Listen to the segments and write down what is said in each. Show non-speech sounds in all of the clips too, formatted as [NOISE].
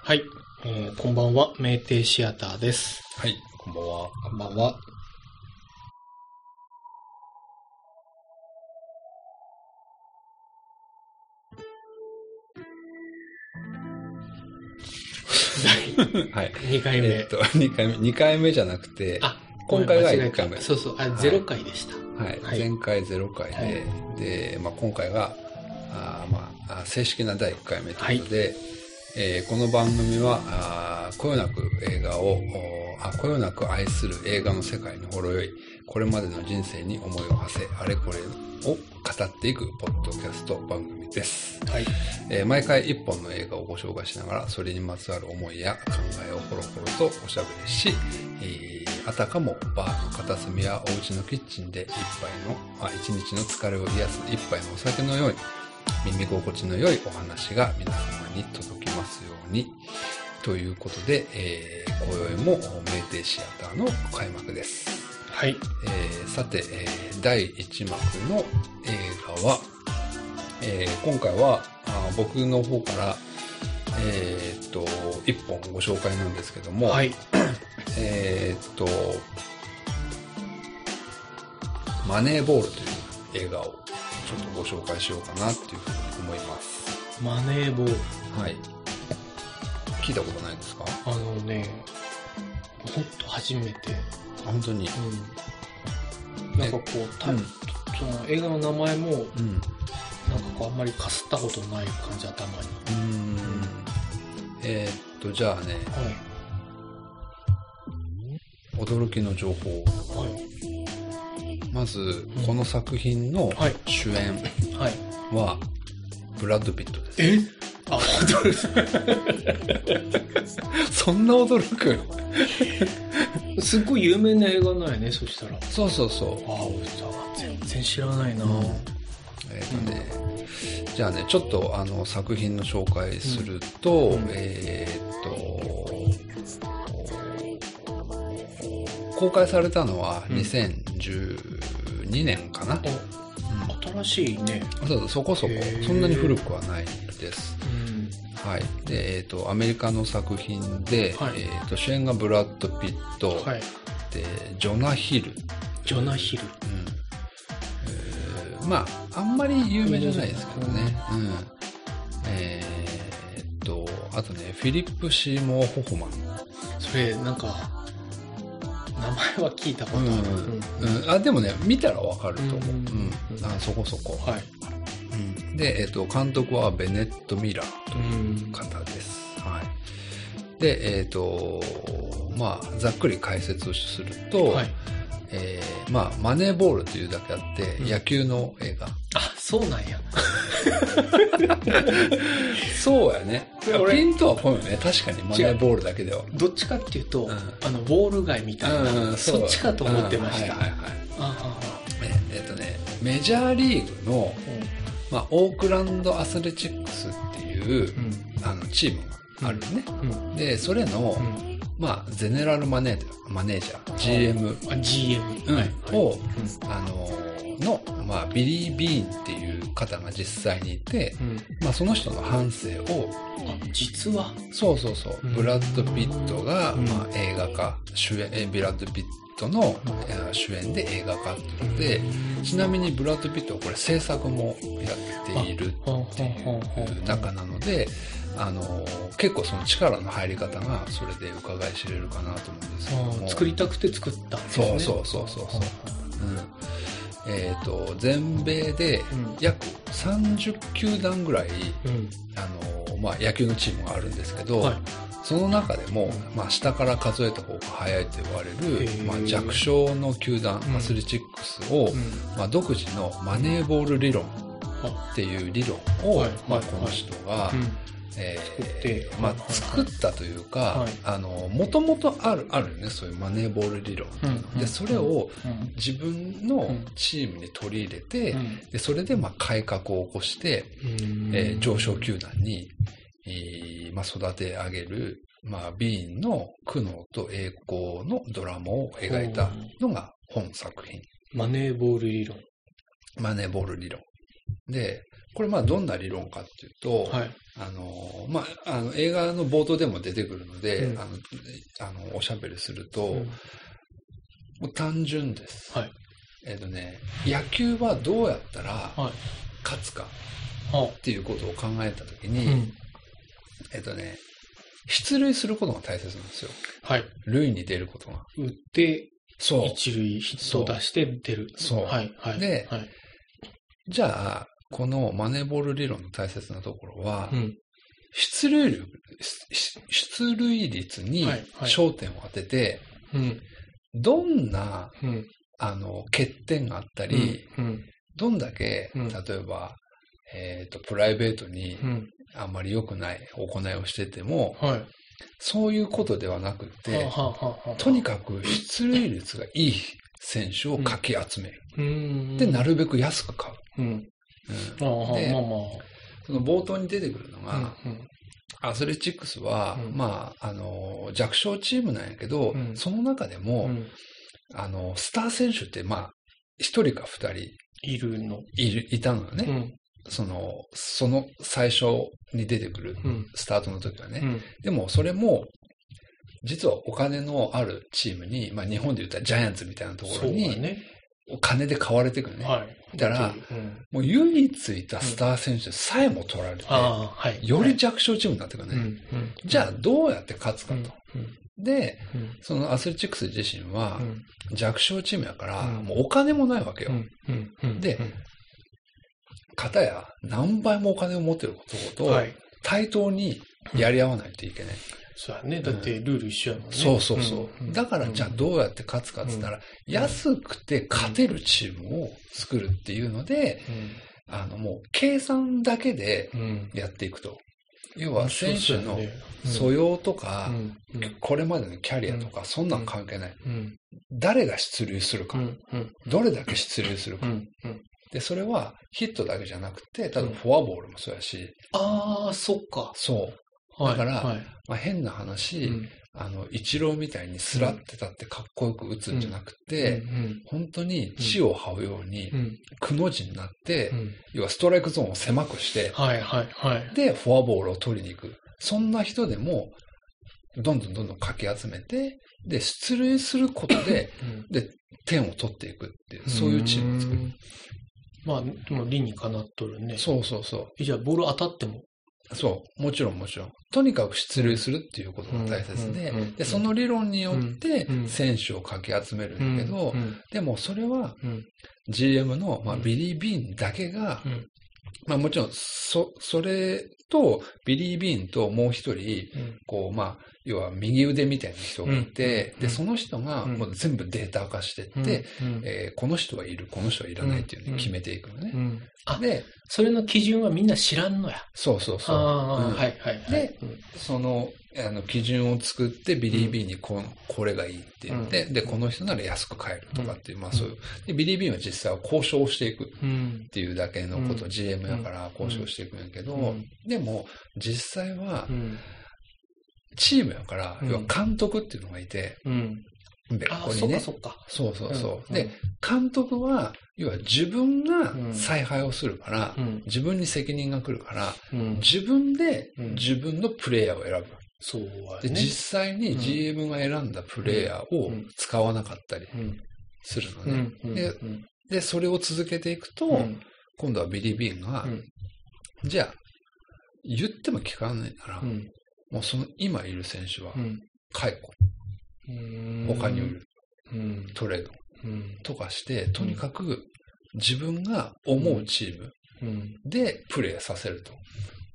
はい、えーこんばんは、名帝シアターです。はい、こんばんは。こんばんは。[LAUGHS] はい。[LAUGHS] 第2回目。えっと、[LAUGHS] 2回目、2回目じゃなくて、あ、今回がごめん間違え1回目た。そうそう、あ、0回でした。はい、はい。前回0回で、はい。で、まあ、今回が、あーまあ、あ正式な第1回目ということで、えーこの番組は、あーこよなく映画を、おあ、こよなく愛する映画の世界にほろ酔い、これまでの人生に思いを馳せ、あれこれを語っていくポッドキャスト番組です。はい。えー毎回一本の映画をご紹介しながら、それにまつわる思いや考えをほろほろとおしゃべりし、えーあたかもバーの片隅やお家のキッチンで一杯の、あ一日の疲れを癒す一杯のお酒のように、耳心地の良いお話が皆様に届きますように。ということで、えー今宵も名店シアターの開幕です。はい。えーさて、えー第1幕の映画は、えー今回はあー僕の方から、えーっと、1本ご紹介なんですけども、はい。えーっと、マネーボールという映画をちょっとご紹介しようかなっていうふうに思います。マネーボール。はい。聞いたことないですか？あのね、ほんと初めて。本当に？うん。なんかこう、たうんその映画の名前も、うん。なんかこう、あんまりかすったことない感じ、頭に。うーん。えーっと、じゃあね、はい。驚きの情報。はい。まず、この作品のはい。主演はブラッド・ピットです。え？あ、驚 [LAUGHS] そんな驚く？く。[LAUGHS] すっごい有名な映画なんやね、そしたら。あそうそうそう。あ、全然知らないな、うん。えっ、とね、じゃあね、ちょっとあの作品の紹介すると、うん。えっ、と、公開されたのはうん2012年かな、お新しいね。そうそうそこそこそんなに古くはないです。うん。はい。で、えっ、と、アメリカの作品で、はいえっ、と、主演がブラッド・ピット、はい。で、ジョナ・ヒル。ジョナヒル。うん。えーまあ、あんまり有名じゃないですけどね。うん。えーっと、あとね、フィリップ・シーモア・ホフマン。それ、なんか、名前は聞いたことある。うん。あ、でもね、見たらわかると思う。ううんん。あそこそこ。はい。うん。で、えーっと、監督はベネット・ミラーとう。いうん方です。はい。で、えーっと、まあ、ざっくり解説をすると、はい。えーまあ、マネーボールというだけあって、うん野球の映画。あ、そうなんや。そうやね。俺ピントはこうよね。確かにマネーボールだけでは。どっちかっていうと、うんあの、ボール街みたいな、うんそっちかと思ってました。うんはいはいはい。あええっとね、メジャーリーグの、あまあ、オークランドアスレチックスっていう、あの、チームがあるね。で、それの、うん。まあ、ゼネラルマネージャー、マネージャー、GM、あ、GM。うんはい。を、あのの、まあ、ビリー・ビーンっていう方が実際にいて、うん。まあ、その人の半生を、あ、実は、そうそうそう。うん、ブラッド・ピットが、うん。まあ、映画化、主演、えブラッド・ピットの、えー主演で映画化っていうので、ちなみにブラッド・ピットはこれ制作もやっているほんほんほんほん中なので、あの結構その力の入り方がそれで伺い知れるかなと思うんですけど作りたくて作ったんですね。そうそうそうそうそう。うん。えっ、と、全米でうん。約30球団ぐらい、うん。あのまあ、野球のチームがあるんですけど、はい。その中でも、まあ、下から数えた方が早いと言われるまあ、弱小の球団、うん。アスレチックスを、うん。まあ、独自のマネーボール理論あっていう理論を、はい。まあ、はい。この人が、うん。えー作ってまあ作ったというか、もともとある、あるよね、そういうマネーボール理論っていうの。うんで、それをうん。自分のチームに取り入れて、うん。で、それでまあ改革を起こして、えー上昇球団に、えーまあ、育て上げる、まあ、ビーンの苦悩と栄光のドラマを描いたのが本作品。マネーボール理論。マネーボール理論。で、これまあどんな理論かっていうと、はい。あの、まあ、あの、映画の冒頭でも出てくるので、うんあの、あの、おしゃべりすると、うんもう単純です。はい。えっ、とね、野球はどうやったらはい。勝つかはっていうことを考えたときあ。に、うん。えっ、とね、出塁することが大切なんですよ。はい。塁に出ることが。打って、そう。一塁ヒットを出して出る。そうはい。はい。ではい。じゃあ、このマネーボール理論の大切なところは、うん。出塁率、出出塁率に焦点を当てて、うん。どんな、うん。あの、欠点があったり、うん。どんだけ、うん例えば、えっ、と、プライベートにうん。あんまり良くない行いをしてても、はい。そういうことではなくて、とにかく出塁率がいい選手をかき集める。うん。で、なるべく安く買う。でその冒頭に出てくるのが、あ。うん。アスレチックスは、うんまあ、あの、弱小チームなんやけど、うんその中でも、うん。あの、スター選手って、まあ、一人か二人いるの。いる、いたのよね。うん。その、その最初に出てくるうん。スタートの時はね。うん。でも、それも、実はお金のあるチームに、まあ日本で言ったらジャイアンツみたいなところに、ね。お金で買われてくるね。はい。だからうん。もう唯一いたスター選手さえも取られて、はい。より弱小チームになってくるね。うん。うん。じゃあどうやって勝つかうん、と。で、うん。そのアスレチックス自身はうん。弱小チームやから、うんもうお金もないわけよ。で片や何倍もお金を持ってることと、はい。対等にやり合わないといけない。そうやね。だってルール一緒やもんね。そうそうそう。んだからじゃあどうやって勝つかって言ったら、安くて勝てるチームを作るっていうので、あのもう計算だけで。やっていくと。要は選手の素う養とか。これまでのキャリアとか、そんなん関係ない。うん。誰が出塁するか。どれだけ出塁するか。で、それはヒットだけじゃなくて、多分フォアボールもそうやし、ああ、そっか。そう。はいだからはいまあ、変な話、うんあの、一郎みたいにスラって立ってかっこよく打つんじゃなくて、うん本当に地を這うようにう、んくの字になって、うん要はストライクゾーンを狭くして、はいはいはい。で、フォアボールを取りに行く。そんな人でも、どんどんどんどんかき集めて、で、出塁することで、で、点を取っていくっていう、そういうチームを作る。る。まあ、でも理にかなっとるね。そうそうそう。えじゃあ、ボール当たっても。そう。もちろんもちろん。とにかく出塁するっていうことが大切でで、その理論によってうん選手をかき集めるんだけどう、んでもそれはうん。GM の、まあ、うん。ビリー・ビーンだけがうん、まあもちろん、そ、それと、ビリー・ビーンともう一人、うん。こう、まあ、要は右腕みたいな人がいてう、んで、その人がうんもう全部データ化してって、うんえーこの人はいる、この人はいらないっていうのうんを決めていくのね。で、それの基準はみんな知らんのや。そうそうそう。はいはいはい。でその、あの、基準を作って、ビリー・ビーンにこ,、これがいいって言って、うんで、この人なら安く買えるとかっていう、まあそういう。で、ビリー・ビーンは実際は交渉をしていくっうん。ていうだけのこと、うん GM だから交渉していくんやけど、うんでも、実際はう、ん。チームやから、うん要は監督っていうのがいて、うん。別ああ、個にね。そっかそうそうそう。うんで、監督は、要は自分がうん采配をするから、うん。自分に責任が来るから、うん。自分でうん自分のプレイヤーを選ぶ。そうやで、ね。実際にうん GM が選んだプレイヤーをうん使わなかったりうん。するのね。でうんで、それを続けていくと、うん今度はビリー・ビーンが、うんじゃあ、言っても聞かないなら、うん。もうその今いる選手はうん。解雇、うん他に売る、うん。トレードうん。とかして、とにかく自分が思うチームうん。でプレーさせると。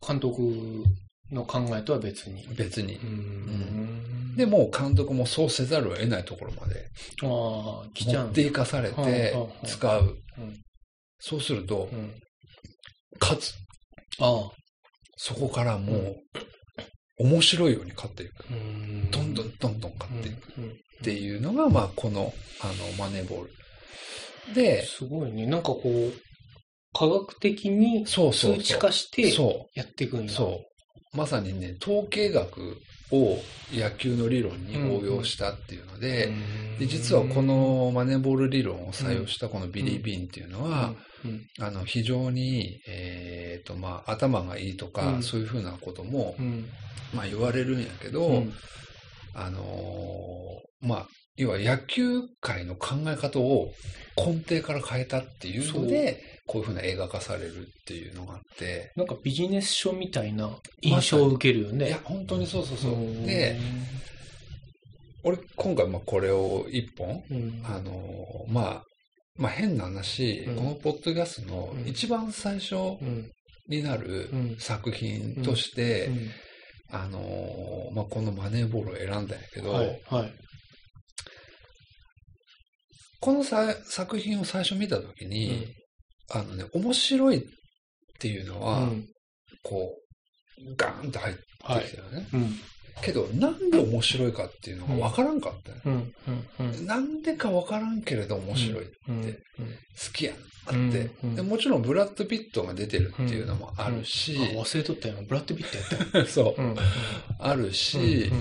監督の考えとは別に。別にう。ん。で、もう監督もそうせざるを得ないところまで持っていかされはて使ううん。そうするとう、ん。勝つ。そこからもう、面白いように勝っていく。うんどんどんどんどん勝っていく。っていうのが、まあ、この、あの、マネーボール。で、すごいね。なんかこう、科学的にそうそうそう。数値化してそやっていくんう。や。そう。まさにね、統計学を野球の理論に応用したっていうので、うん。で、実はこ、のマネーボール理論を採用したこのビリー・ビーンっていうのは、うん。あの、非常に、えと、まあ、頭がいいとか、うん。そういうふうなことも、うん。まあ、言われるんやけど、うん。あのーまあ、要は野球界の考え方を根底から変えたっていうので、こういうふうな映画化されるっていうのがあって、なんかビジネス書みたいな印象を受けるよね。いや、本当にそうそうそう。ん。で、、俺、今回、まあ、これを一本、うん。あのーまあ、まあ、変な話、うん。このポッドキャストのうん。一番最初うん。になるうん。作品として、うん。あのーまあ、このマネーボールを選んだんやけど、はい、はい。このさ作品を最初見たときに、あのね、面白いっていうのは、うんこう、ガーンと入ってはいきたよね。うん。けど、なんで面白いかっていうのが分からんかったよ、うん。うん。うん。なんでか分からんけれど面白い。うん。好きやなうんって。もちろんブラッド・ピットが出てるっていうのもあるし、あ忘れとったよ。ブラッド・ピットやったよ。[LAUGHS] そう、うん。あるし、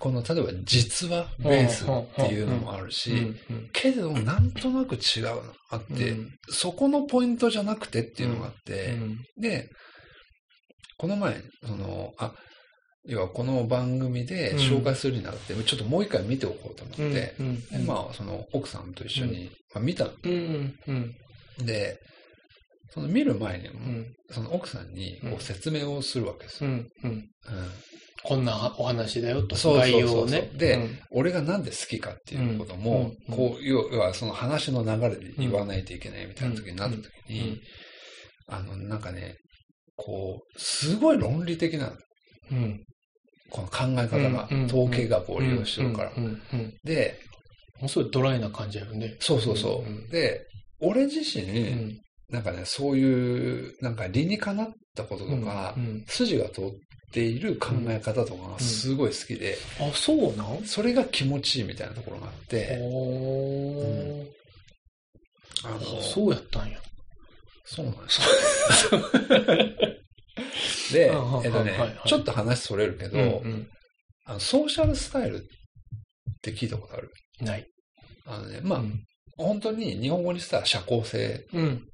この例えば実話ベースっていうのもあるし、うん。けどなんとなく違うのがあって、そこのポイントじゃなくてっていうのがあって、で、この前、その、あ、要はこの番組で紹介するになって、ちょっともう一回見ておこうと思って、まあ、その奥さんと一緒に、まあ、見たの。で、その見る前に。その奥さんにこうん。う説明をするわけですよ。こんなお話だよと。そう概要をね。でうん俺がなんで好きかっていうことも、うんこう、要はその話の流れで言わないといけないみたいな時になった時に、うんあの、なんかね、こう、すごい論理的な、うん。この考え方が、うん統計学を利用してるから。で、ものすごいドライな感じだよね。そうそうそう。うんで、俺自身、うん。なんかね、そういう、なんか理にかなったこととか、うん。筋が通っている考え方とかがすごい好きで、あ、そうなん？それが気持ちいいみたいなところがあって、おーあの、そうやったんや。そうなんですよ。[LAUGHS] で、えっとねはいはい、ちょっと話それるけど、うんあのソーシャルスタイルって聞いたことある？うん。ない。あのね、まあ、うん本当に日本語にしたら社交性うん。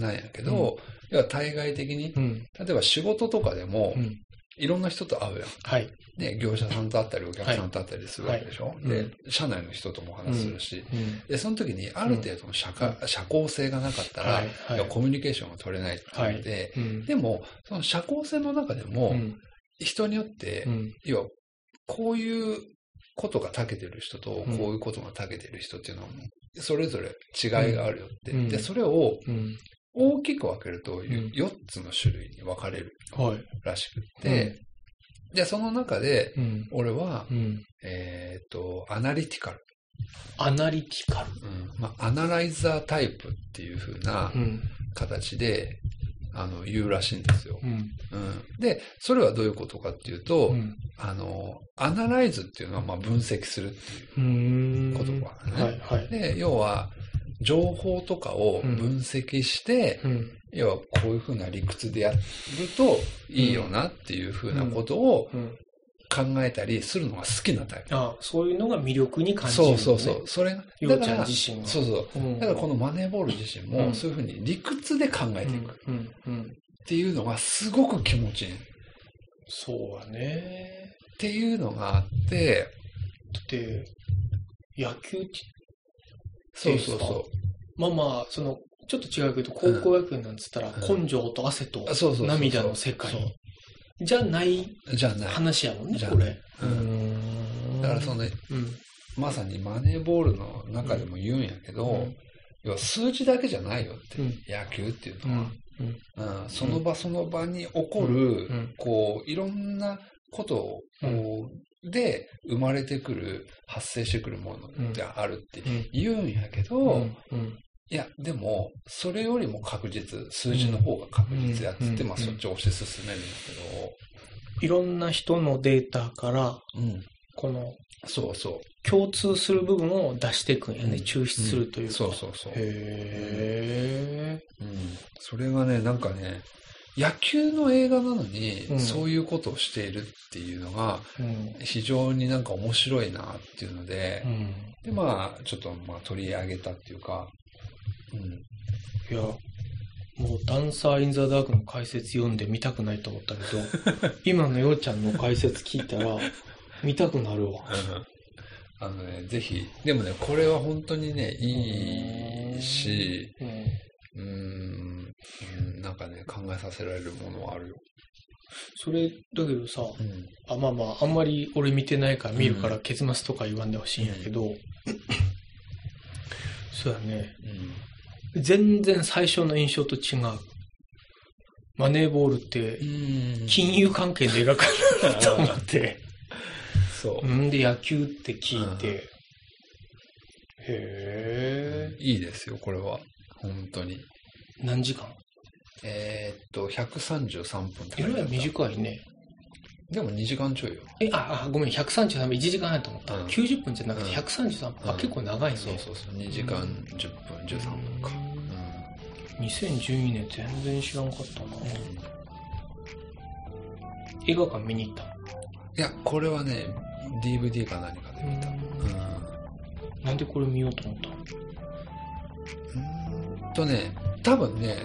なんやけど、要は対外的に、うん。例えば仕事とかでも、うん。いろんな人と会うやん。はい。ね、業者さんと会ったり、お客さんと会ったりするわけでしょ、ではいうん、社内の人とも話するし、うん。で、その時にある程度の社,、う社交性がなかったら、はい。はいやコミュニケーションが取れないっていうので、うん。でも、その社交性の中でも、うん。人によって、うん。要は、こういうことが長けてる人と、こういうことが長けてる人っていうのは、それぞれ違いがあるよって。うんで、それをうん。大きく分けると、ん4つの種類に分かれるはい。らしくって、で、その中で、うん。俺は、うん。えっ、と、アナリティカル。アナリティカル。うんまあ、アナライザータイプっていう風なうん。形で、あの、言うらしいんですよ。うん。うん。で、それはどういうことかっていうと、うん。あの、アナライズっていうのは、まあ、分析するっていううん。言葉だね。はい。はい。で、要は、情報とかを分析して、うん。要はこういうふうな理屈でやるといいよなっていうふうなことをうん。考えたりするのが好きなタイプ。あそういうのが魅力に感じる、ね。そうそうそう。それが、ようちゃんだから、自身が。そうそう。うん。だからこのマネーボール自身もうんそういうふうに理屈で考えていくっ。ていうのがすごく気持ちいい。っそうやね。ていうのがあって、だって、野球って、そうそうそまあまあ、その、ちょっと違うけど、高校野球なんつったら、うん。根性と汗と。涙の世界じゃないじゃない。話やもんねじゃ、あこれ。うん。だからその、うん。まさにマネーボールの中でも言うんやけど、うん。要は数字だけじゃないよって、うん。野球っていうのは、うん。うん。その場その場に起こる、うん。こう、いろんなことを、で生まれてくる、発生してくるものであるってうん言うんやけど、うん。うん。いや、でも、それよりも確実、数字の方が確実やっつって、うんまあそっちを推し進めるんだいろんな人のデータから。この、そうそう。共通する部分を出していくんやね。うん抽出するというか。そうそうそう。へうん。それがね、なんかね、野球の映画なのに、うんそういうことをしているっていうのが。非常になんか面白いなっていうのでう、ん。で、まあ、ちょっとまあ取り上げたっていうか、うん。いや、もうダンサー・イン・ザ・ダークの解説読んで見たくないと思ったけど、[LAUGHS] 今のようちゃんの解説聞いたら、見たくなるわ。あのね、ぜひ、でもね、これは本当にね、いいし、うんうーん、うんなんかね、考えさせられるものはあるよ。それ、だけどさ、うん。あまあまあ、あんまり俺見てないから見るから結末とか言わんでほしいんやけど、そうやね。全然最初の印象と違う。マネーボールってうん金融関係で描かれると思って。そう。んで野球って聞いて。へえ。いいですよ、これは。本当に。何時間？えーっと、133分ってい書いてあった短いね。でも2時間ちょいよ。え、あ、あごめん、133分、1時間やと思った。うん90分じゃなくてうん133分。あ、うん結構長いね。そうそうそう。2時間10分、13分か。うん2012年全然知らんかったな。映画館見に行った？いや、これはね、DVD か何かで見た。うん。なんでこれ見ようと思ったんとね、多分ね、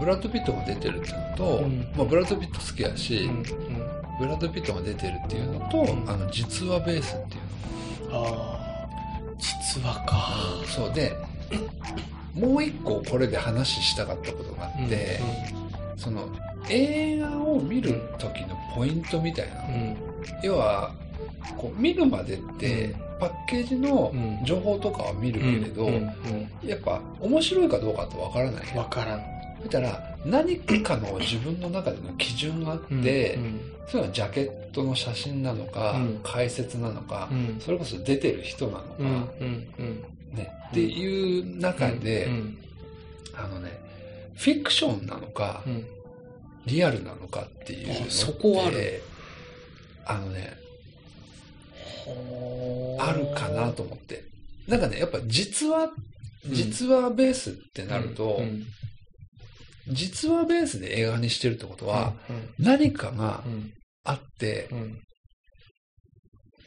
ブラッド・ピットが出てるっていうのと、うん。まあ、ブラッド・ピット好きやし、うん。うん。ブラッド・ピットが出てるっていうのと、うん。あの実話ベースっていうの。ああ、実話か。そう。で [COUGHS] もう一個これで話したかったことがあって、その映画を見る時のポイントみたいな。要はこう見るまでって、うん。パッケージのうん。情報とかは見るけれど、やっぱ面白いかどうかってわからないうん。わからん。だから何かの自分の中での基準があって、うんそれはジャケットの写真なのか、うん。解説なのか、うん。それこそ出てる人なのか、うんうんうん。ね、っていう中で、うん。あのね、フィクションなのか、うん。リアルなのかっていうそこはある。あのね、あるかなと思って。なんかね、やっぱ実話、うん。実話ベースってなると、うん実話ベースで映画にしてるってことは、うん何かがうんあって、うん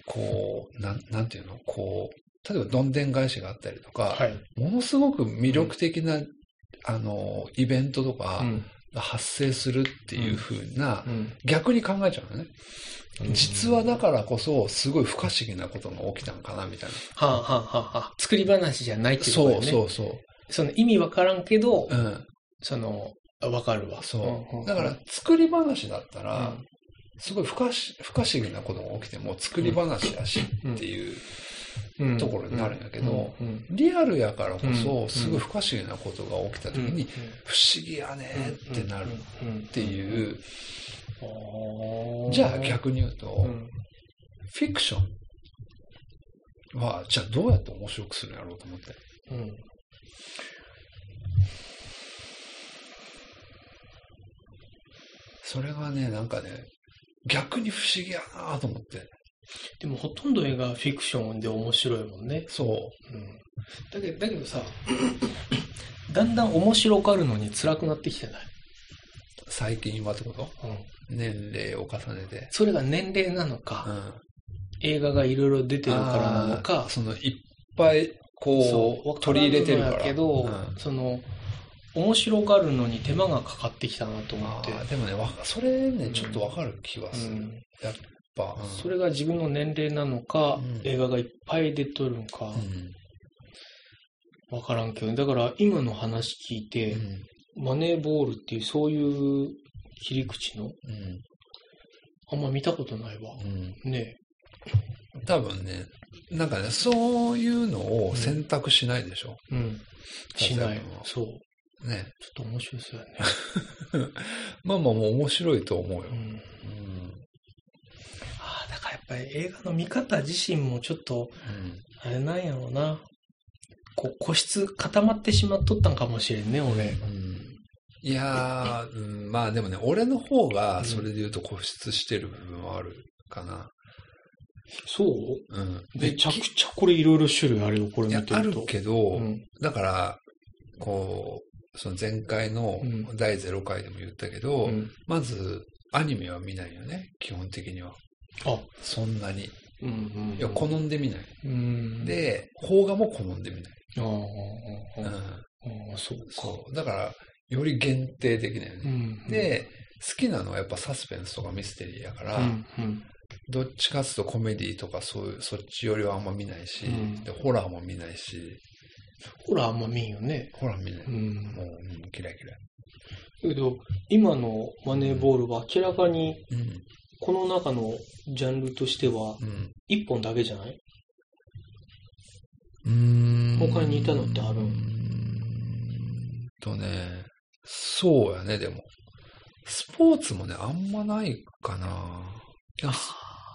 こう、なん、なんていうの？こう、例えばどんでん返しがあったりとか、はい。ものすごく魅力的な、あの、イベントとか発生するっていう風な、うん逆に考えちゃうのね。実話だからこそ、すごい不可思議なことが起きたのかな、みたいな。はあはあはあはあ。作り話じゃないっていうことだよね。そうそうそう。その意味わからんけど、うん。その、あわかるわ。そう。だから、作り話だったら、うん。すごい不可し不可思議なことが起きても作り話やしっていう、うん。ところになるんやけどリアルやからこうそ、ん。すごい不可思議なことが起きた時に、不思議やねってなるっっていう、うじゃあ逆に言うと、うん。フィクションは、じゃあどうやって面白くするん。やろうと思って。うんそれがね、なんかね、逆に不思議やなと思って。でもほとんど映画はフィクションで面白いもんね。そう。うんだけど、だけどさ、[COUGHS] だんだん面白がるのに辛くなってきてない？最近はってこと？うん年齢を重ねて。それが年齢なのうか、ん。映画がいろいろ出てるからなのあかー、そのいっぱいこう取り入れてるから。けど、うんその、面白がるのに手間がかかってきたなと思って。でもね、わそれね、ちょっとわかる気はする。うんやっぱ。うんそれが自分の年齢なのか、うん映画がいっぱい出とるんか、うんわからんけど、だから今の話聞いて、うんマネーボールっていうそういう切り口の、うんあんま見たことないわ。うんね多分ね、なんかね、そういうのを選択しないでしょ。え。うん。しない。そう。ちょっね。と面白そうやね。[LAUGHS] まあまあもう面白いと思うよ。うん。うんぱり映画の見方自身もちょっと、あれなんやろうな。こう、個室固まってしまっとったんかもしれんね、俺。うんいやー、[LAUGHS] うん、まあでもね、俺の方がそれで言うと固執してる部分はあるかな。そう？うん。めちゃくちゃこれいろいろ種類あるよ、これいや見てると。あるけど、うんだから、こう、その前回のうん第0回でも言ったけど、うんまず、アニメは見ないよね、基本的には。あ、そんなに。うんうん。いや、好んでみない。うん。、で、邦画も好んでみない。ああ、うん。そうか。そう。だから、より限定的だよね。うん。で、好きなのはやっぱサスペンスとかミステリーやから、うん、うん。どっちかっていうとコメディとかそういう、そっちよりはあんま見ないし、うんでホラーも見ないし、ほら、あんま見んよね。ホラー見ない。うん。もう、うん、嫌い嫌い。だけど、今のマネーボールは明らかに、うん。この中のジャンルとしては、うん。一本だけじゃない？うーん他に似たのってあるんうーんとね、そうやね、でも。スポーツもね、あんまないかな。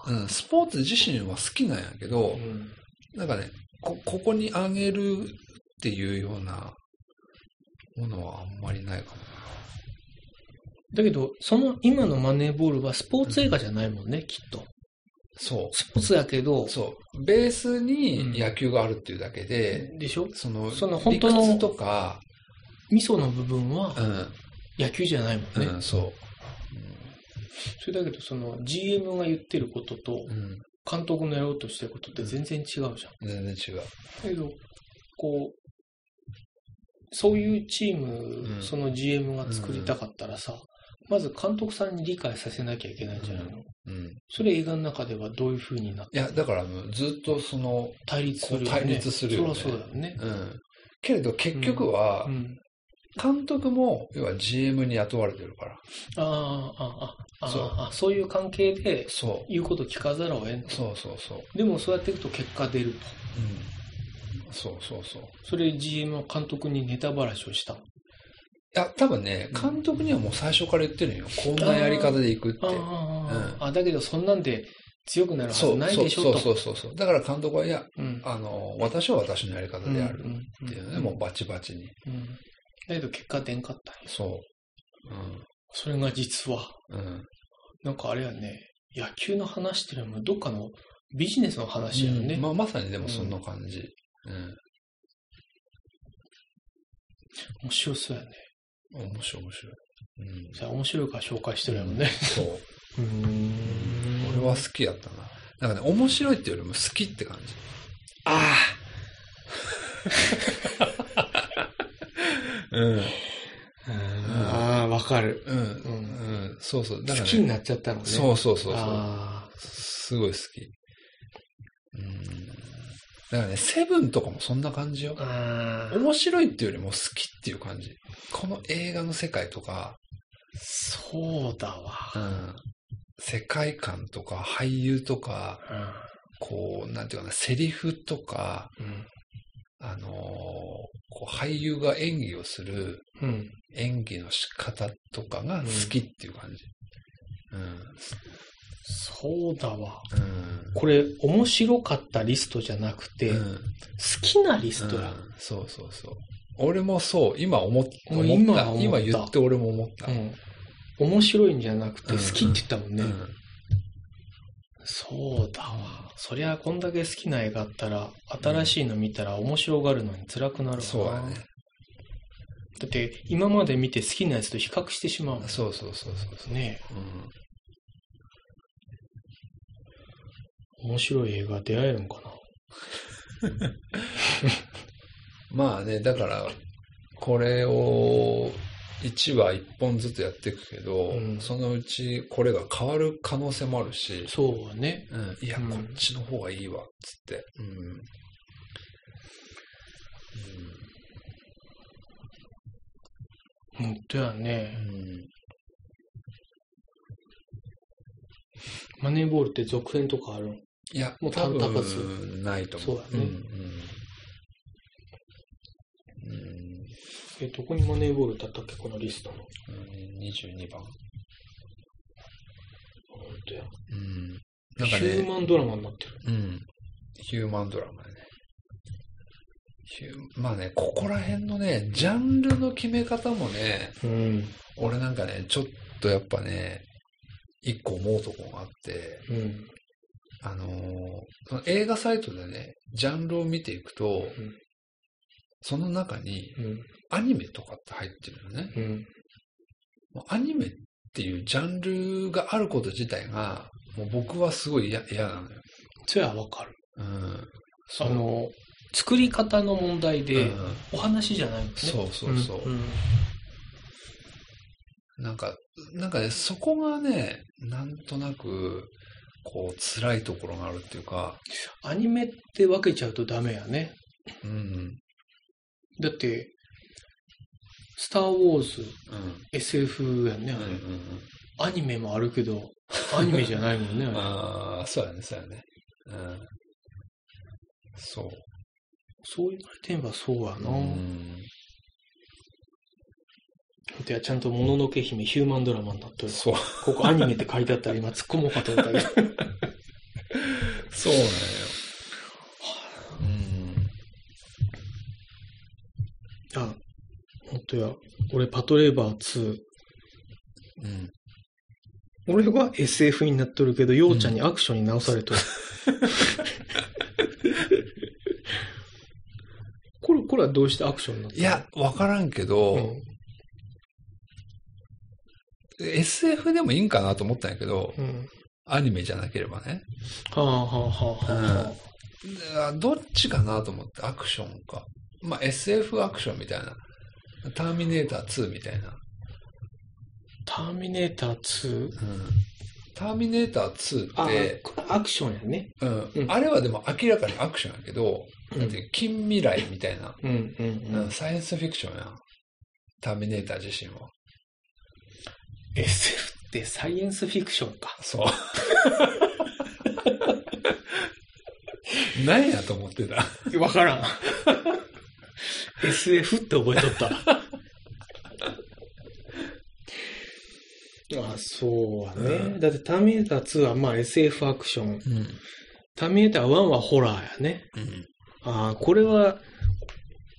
うん、スポーツ自身は好きなんやけど、うん。なんかね、こ、ここにあげるっていうようなものはあんまりないかもだけど、その今のマネーボールはスポーツ映画じゃないもんね、きっと。な。そスポーツやけどう。、そう。ベースに野球があるっていうだけで、でしょその、その本当のとか、味噌の部分はうん、野球じゃないもんね。うん、そう。それだけど、その GM が言ってることと、うん、監督のやろうとしてることって全然違うじゃん。全然違う。だけど、こう、そういうチーム、うんその GM が作りたかったらさ、まず監督さんに理解させなきゃいけないんじゃないの、うん。それ映画の中ではどういう風になっていや、だからずっとその、対立するよね。対立するよねそりゃそうだよね。うん。けれど結局はう、ん。監督も、要は GM に雇われてるから。ああ、ああ、あそうあ、そういう関係でそ言うこと聞かざるを得んう。と。そうそうそう。でもそうやっていくと結果出ると。うん。そうそうそう。いそれ GM は監督にネタばらしをした？や、多分ね、監督にはもう最初から言ってるんよ。こんなやり方でいくって。ああ、あだけどそんなんで強くなるはずそうないでしょと。そうそうそうそう。だから監督は、いや、うん。あの、私は私のやり方であるうんっていうね、もうバチバチに。うん。だけど結果出んかったんよそう。それが実は、うん。うん。なんかあれやね、野球の話っていうのもどっかのビジネスの話やよね。まあ、まさにでもそんな感じ。うん。面白そうやね。面白い面白い。うん。じゃあ面白いから紹介してるやもんね。そう。[LAUGHS] うーん俺は好きやったな。なんかね、面白いっていうよりも好きって感じ。あ [LAUGHS] うん。あ。ああ、わかる。うん。うん。そうそう。だか好きになっちゃったのね。そうそうそうそう。あすごい好き。うん。だからね、セブンとかもそんな感じよ。面白いっていうよりも好きっていう感じ。この映画の世界とか、そうだわ。うん。世界観とか俳優とか、うんこう、なんていうかな、セリフとか、うんあのーこう俳優が演技をするうん。演技の仕方とかが好きっていう感じ。そうだわ。うん。うん。これ、面白かったリストじゃなくて、うん好きなリストや。うんそうそうそう。俺もそう、今思った。今思った今言って俺も思った。うん。面白いんじゃなくて、うん好きって言ったもんね。うんそうだわ。そりゃ、こんだけ好きな映画あったら、新しいの見たら面白がるのに辛くなるわな。そうやね。だって、今まで見て好きなやつと比較してしまうもんそうそうそうそう。ねうん面白い映画出会えるんかな？[LAUGHS] まあね、だから、これを1話1本ずつやっていくけど、うんそのうちこれが変わる可能性もあるし、そうね。うん、いや、うんこっちの方がいいわ、つって。うん。本当やね。うん。マネーボールって続編とかあるんいや、もう多分ないと思う。そうだねんうんうんえ、どこにマネーボールだったっけこのリストの。うん、22番。本当や。うん。なんかヒューね、マンドラマになってる。うん。ヒューマンドラマでね。ヒューまあね、ここら辺のね、ジャンルの決め方もね、うん。俺なんかね、ちょっとやっぱね、一個思うとこがあって、うん。あのー映画サイトでね、ジャンルを見ていくと、んその中にうん。アニメとかって入ってるのね。うん。アニメっていうジャンルがあること自体が、もう僕はすごい嫌嫌なのよ。それはわかる。うん。あの、作り方の問題で、うんお話じゃないんですね。そうそうそう。んんなんか、なんかね、そこがね、なんとなく、こう、辛いところがあるっていうか、アニメって分けちゃうとダメやね。うん、だって、スター・ウォーズ、うん、SF やんね、うん、あれ。うんうん。アニメもあるけど、アニメじゃないもんね、あれ [LAUGHS] ああ、そうやね、そうやね。うん。そう。そう言われてみればそうやな。うん。ではちゃんともののけ姫ヒューマンドラマになってる。そう。ここアニメって書いてあったら今突っ込もうかと思ったけど。そうなんよ。うん。あ、本当や。俺パトレーバー2。うん。俺は SF になっとるけど、ようちゃんにアクションに直されとる。これ、これはどうしてアクションになったの？いや、わからんけど、うん。SF でもいいんかなと思ったんやけど、うん。アニメじゃなければね。はあはあはあはあはあ。であどっちかなと思って、アクションか。まあ、SF アクションみたいな。ターミネーター2みたいな。ターミネーター 2? うん。ターミネーター2あ、って、アクションやね。うんうんあれはでも明らかにアクションやけど、うん近未来みたいな、うんうんううんん。サイエンスフィクションやん。ターミネーター自身は。SF ってサイエンスフィクションか。そう。[LAUGHS] 何やと思ってた？わからん。SF って覚えとった。[LAUGHS] あ、そうはね。うんだってターミネーター2はまあ SF アクション。うん。ターミネーター1はホラーやね。うん。あこれは、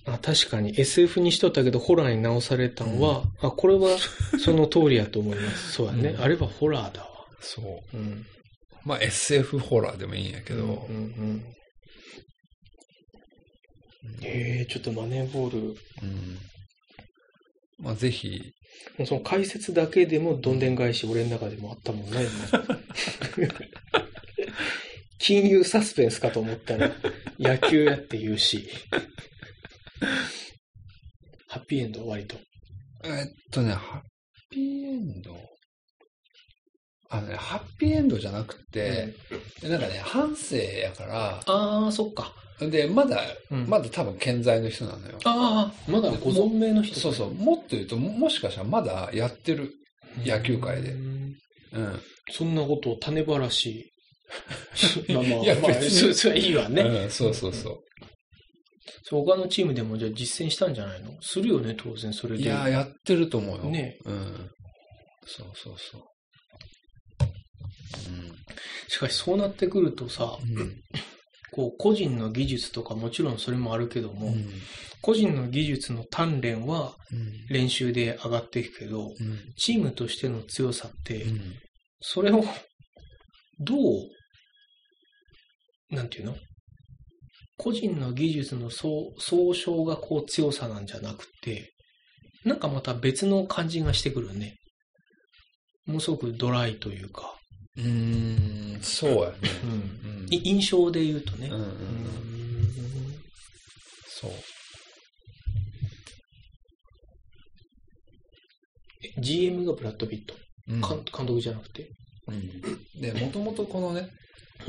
あ確かに SF にしとったけどホラーに直されたんは、あ、これはその通りやと思います。[LAUGHS] そうやね。うんあれはホラーだわ。そう。うん。まあ SF ホラーでもいいんやけど、うんうんうん。えー、ちょっとマネーボール、うん。まあぜひ、もうその解説だけでもどんでん返し俺の中でもあったもんね。今 [LAUGHS] 金融サスペンスかと思ったら野球やって言うし。[LAUGHS] ハッピーエンド割と。えっとね、ハッピーエンド？あのね、ハッピーエンドじゃなくて、なんかね、半生やから、ああ、そっか。で、まだ、うんまだ多分健在の人なのよ。ああ、まだご存命の人そうそう、もっと言うと、ももしかしたらまだやってる。野球界でうんうん。そんなことを種ばらし。[LAUGHS] まあまあ、いやまあ、それはいいわね。うん、そうそうそう。そう他のチームでもじゃあ実践したんじゃないの？するよね、当然それで。いや、やってると思うよ。ねうん。そうそうそう。しかしそうなってくるとさ、うん。[COUGHS] こう個人の技術とかもちろんそれもあるけども、うん。個人の技術の鍛錬はうん。練習で上がっていくけど、うん。チームとしての強さって、うん。それをどう、なんていうの？個人の技術の総総称がこう強さなんじゃなくて、なんかまた別の感じがしてくるね。ものすごくドライというか、うーん、そうやね。うんうん。い印象で言うとね。うんうんそう。GM がブラッド・ピット。うん監監督じゃなくて？うん。で、もともとこのね、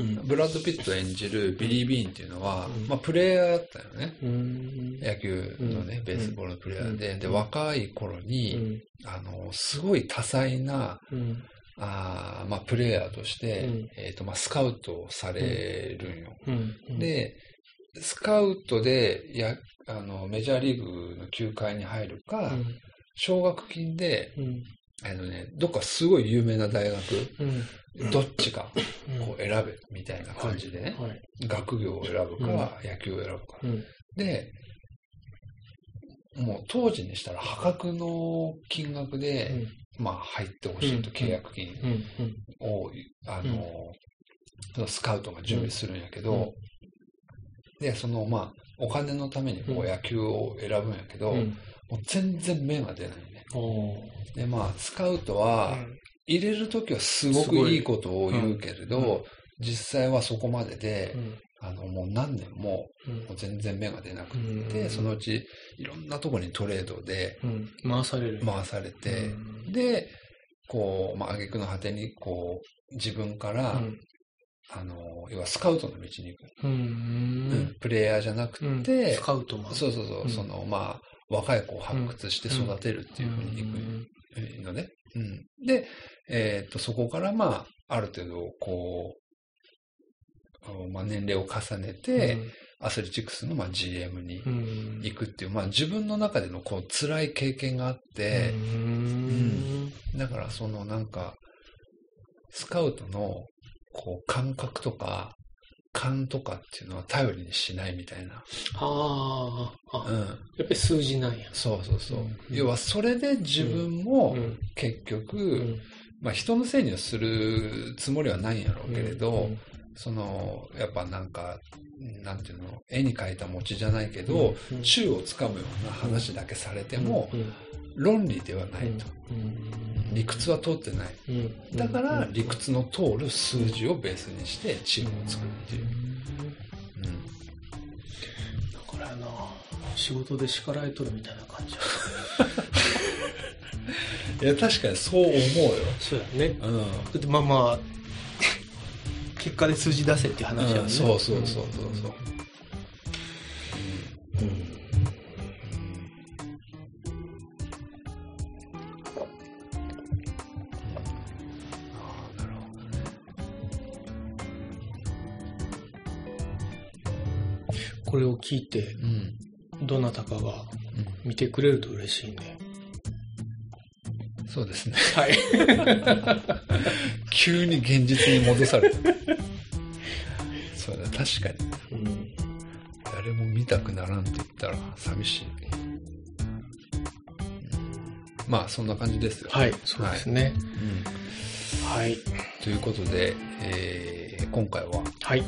うん。ブラッド・ピット演じるビリー・ビーンっていうのは、うん。まあ、プレイヤーだったよね。うん。野球のね、うん。ベースボールのプレイヤーで、うん。で、若い頃に、あの、すごい多才な、うん。あーまあ、プレイヤーとして、うん。えっ、と、まあ、スカウトされるんよ。うん。で、スカウトで、や、あの、メジャーリーグの球界に入るか、うん。奨学金で、うんあのね、どっかすごい有名な大学、うん。どっちかうんこう選べみたいな感じでね、はい。学業を選ぶか、野球を選ぶか。うん。で、もう当時にしたら破格の金額で、まあ入ってほしいとうん契約金。を、あの、スカウトが準備するんやけど、うんで、そのまあ、お金のためにこう野球を選ぶんやけど、うん。もう全然芽が出ないで、まあ、スカウトは、入れるときはすごくいいことを言うけれど、うんうん実際はそこまででう、ん。あの、もう何年も、うんもう全然芽が出なくうんて、そのうちいろんなところにトレードでうん。回される。回されて、うんで、こう、まあ、挙句の果てに、こう、自分から、うん。あの、要はスカウトの道に行く。ううんん。プレイヤーじゃなくうんて、スカウトマン。そうそうそう、うんその、まあ、若い子を発掘して育てるっていうふうに行うんくのね。うん。で、えっと、そこから、まあ、ある程度、こう、まあ、年齢を重ねて、アスレチックスの、まあ、GM にうん、行くっていう、まあ、自分の中での、こう、辛い経験があってう、ん。だから、その、なんか、スカウトの、こう、感覚とか、勘とかっていうのは頼りにしないみたいな。ああ、あ、うん。やっぱり数字なんや。そうそうそう。うん要は、それで自分もう、ん。結局、うんまあ、人のせいにはするつもりはないんやろうけれど、うんその、やっぱなんか、なんていうの、絵に描いた餅じゃないけど、うん宙をつかむような話だけされても、うん論理ではないと。うん理屈は通ってない。うんだからう、ん理屈の通る数字をベースにしてチームを作るっていう。うんだからな、仕事で叱られとるみたいな感じや。[LAUGHS] いや、確かにそう思うよ。そうやね。うん。だってまあまあ、結果で数字出せっていう話やね。うんそうそうそうそうそう。うん。あこれを聞いて、うん。どなたかがうん見てくれると嬉しいね。そうですね。はい。[LAUGHS] 急に現実に戻された。そうだ、確かに。うん。誰も見たくならんって言ったら寂しい。うんまあ、そんな感じですよ。はい、そうですね。うんはい。ということで、えー今回は、はい。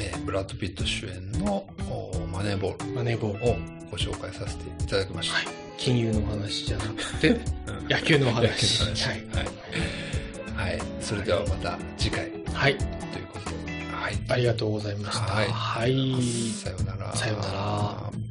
えーブラッド・ピット主演のネーボールマネーボール。をご紹介させていただきました。はい。金融の話じゃなくて、うん野球の野球の話。話。ははい。はい。それではまた次回とい。はい。いうことで。はい。ありがとうございました。はいはい。さようなら。さようなら。